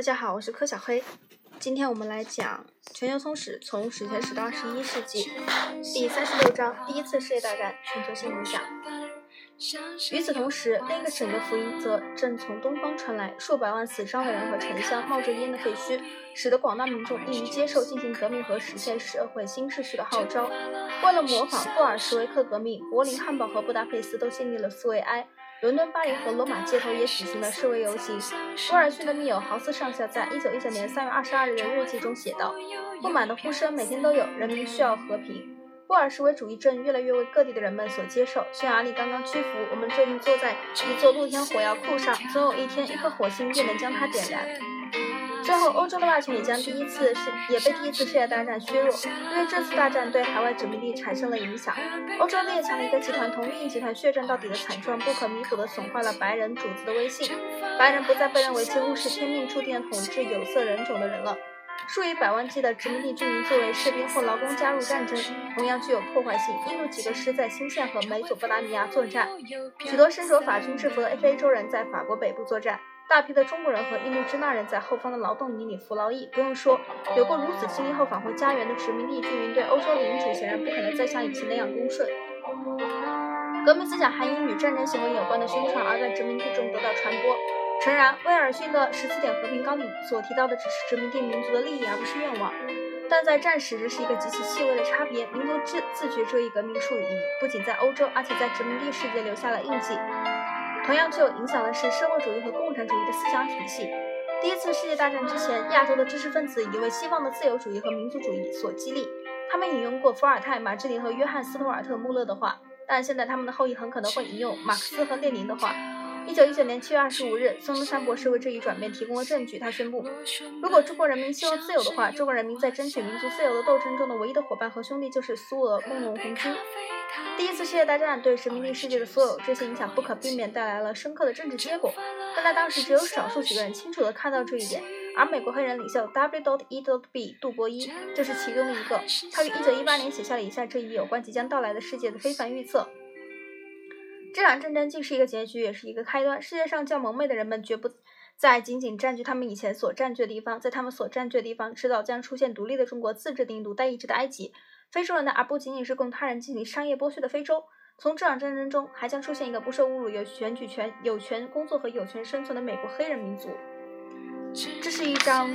大家好，我是柯小黑。今天我们来讲全球通史，从史前史到二十一世纪，第三十六章：第一次世界大战全球性影响。与此同时，另一个省的福音则正从东方传来，数百万死伤的人和沉香冒着烟的废墟，使得广大民众易于接受进行革命和实现社会新秩序的号召。为了模仿布尔什维克革命，柏林、汉堡和布达佩斯都建立了苏维埃。伦敦、巴黎和罗马街头也举行了示威游行。威尔逊的密友豪斯上校在一九一九年三月二十二日的日记中写道：“不满的呼声每天都有，人民需要和平。布尔什维主义正越来越为各地的人们所接受。匈牙利刚刚屈服，我们正坐在一座露天火药库上，总有一天一颗火星便能将它点燃。”最后，欧洲的霸权也将第一次世也被第一次世界大战削弱，因为这次大战对海外殖民地产生了影响。欧洲列强的一个集团同另一集团血战到底的惨状，不可弥补地损坏了白人主子的威信。白人不再被认为几乎是天命注定统治有色人种的人了。数以百万计的殖民地居民作为士兵或劳工加入战争，同样具有破坏性。印度几个师在新县和美索不达米亚作战，许多身着法军制服的非洲人在法国北部作战。大批的中国人和印度支那人在后方的劳动营里服劳役。不用说，有过如此经历后返回家园的殖民地居民，对欧洲领主显然不可能再像以前那样恭顺。革命思想还因与战争行为有关的宣传而在殖民地中得到传播。诚然，威尔逊的十四点和平纲领所提到的只是殖民地民族的利益，而不是愿望。但在战时，这是一个极其细微的差别。民族自自觉这一革命术语，不仅在欧洲，而且在殖民地世界留下了印记。同样具有影响的是社会主义和共产主义的思想体系。第一次世界大战之前，亚洲的知识分子已为西方的自由主义和民族主义所激励。他们引用过伏尔泰、马志林和约翰·斯图尔特·穆勒的话，但现在他们的后裔很可能会引用马克思和列宁的话。一九一九年七月二十五日，孙中山博士为这一转变提供了证据。他宣布，如果中国人民希望自由的话，中国人民在争取民族自由的斗争中的唯一的伙伴和兄弟就是苏俄孟龙红军。第一次世界大战对殖民地世界的所有这些影响不可避免带来了深刻的政治结果，但在当时只有少数几个人清楚地看到这一点，而美国黑人领袖 W.E.B. 杜博伊就是其中的一个。他于1918年写下了以下这一有关即将到来的世界的非凡预测：这场战争既是一个结局，也是一个开端。世界上较蒙昧的人们绝不再仅仅占据他们以前所占据的地方，在他们所占据的地方，迟早将出现独立的中国、自治的印度、代议制的埃及。非洲人的，而不仅仅是供他人进行商业剥削的非洲。从这场战争中，还将出现一个不受侮辱、有选举权、有权工作和有权生存的美国黑人民族。这是一章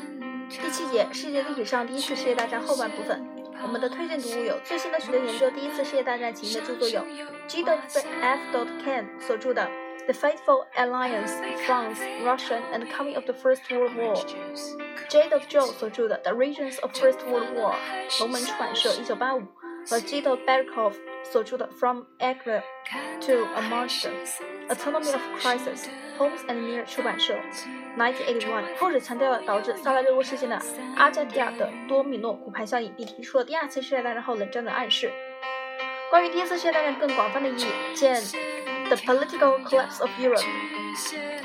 第七节，世界历史上第一次世界大战后半部分。我们的推荐读物有最新的许多研究第一次世界大战起因的著作有 G. F. Ken 所著的《The Faithful Alliance: France, Russia, and the Coming of the First World War》。J. Joe 所着的《The Regions of First World War》，龙门出版社，一九八五；和 G. Berkov 所着的《From Egg to a Monster: Autonomy of Crisis》，Holmes and Near 出版社，1981。后者强调了导致萨拉热窝事件的阿加蒂亚的多米诺骨牌效应，并提出了第二次世界大战后冷战的暗示。关于第一次世界大战更广泛的意义，见《 The Political Collapse of Europe》。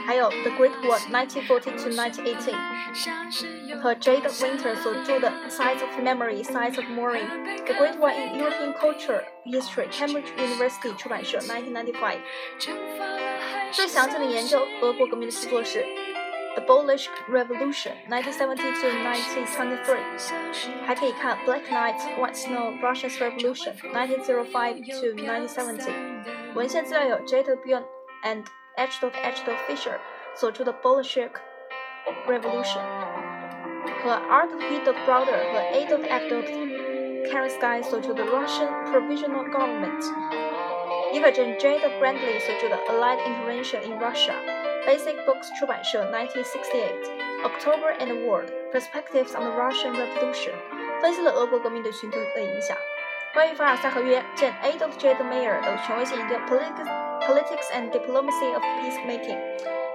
还有《The Great War 1914-1918》和 Jade Winter 所着的《Sides of Memory, Sides of Mourning: The Great War in European Culture History》，Cambridge University 出版社，1995。最详尽的研究俄国革命的着作是《The Bolshevik Revolution, 1917-1923》，还可以看《Black Night, White Snow: Russia's Revolution, 1905-1970》。 文献资料有 Jade Bjorn and H. H. Fisher 所着的《Bolshevik Revolution》和 R. P. Browder 和 A. F. Karensky 所着的《Russian Provisional Government》，伊格镇 J. Brandley 所着的《Allied Intervention in Russia》，Basic Books 出版社1968，October and the World: Perspectives on the Russian Revolution，分析了俄国革命对群体的影响。 关于凡尔赛合约，见 A. J. Mayer 的权威性研究《Politics》。Politics and Diplomacy of Peacemaking,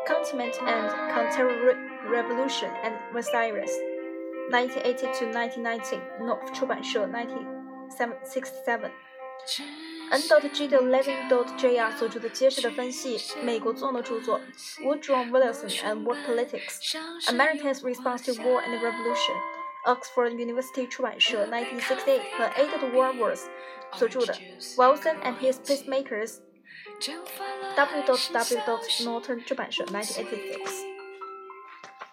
Continent and Counter-Revolution and Versailles, 1980 to 1990, North 出版社1967。N.G. 的 Levin.Jr. 所着的结实的分析美国作用的着作，Woodrow Wilson and War Politics, Americans' Response to War and Revolution, Oxford University 出版社1968和 Eight of the World Wars 所著的 Wilson and His Peacemakers。w w w Norton 出版社，1986。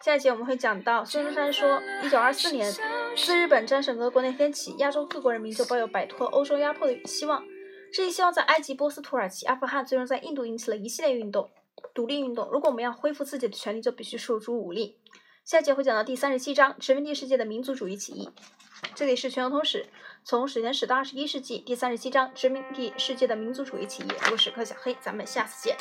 下一节我们会讲到孙中山说，一九二四年自日本战胜俄国那天起，亚洲各国人民就抱有摆脱欧洲压迫的希望。这一希望在埃及、波斯、土耳其、阿富汗，最终在印度引起了一系列运动、独立运动。如果我们要恢复自己的权利，就必须诉诸武力。下节会讲到第三十七章殖民地世界的民族主义起义。这里是全球通史，从史前史到二十一世纪，第三十七章殖民地世界的民族主义起义。我是柯小黑，咱们下次见。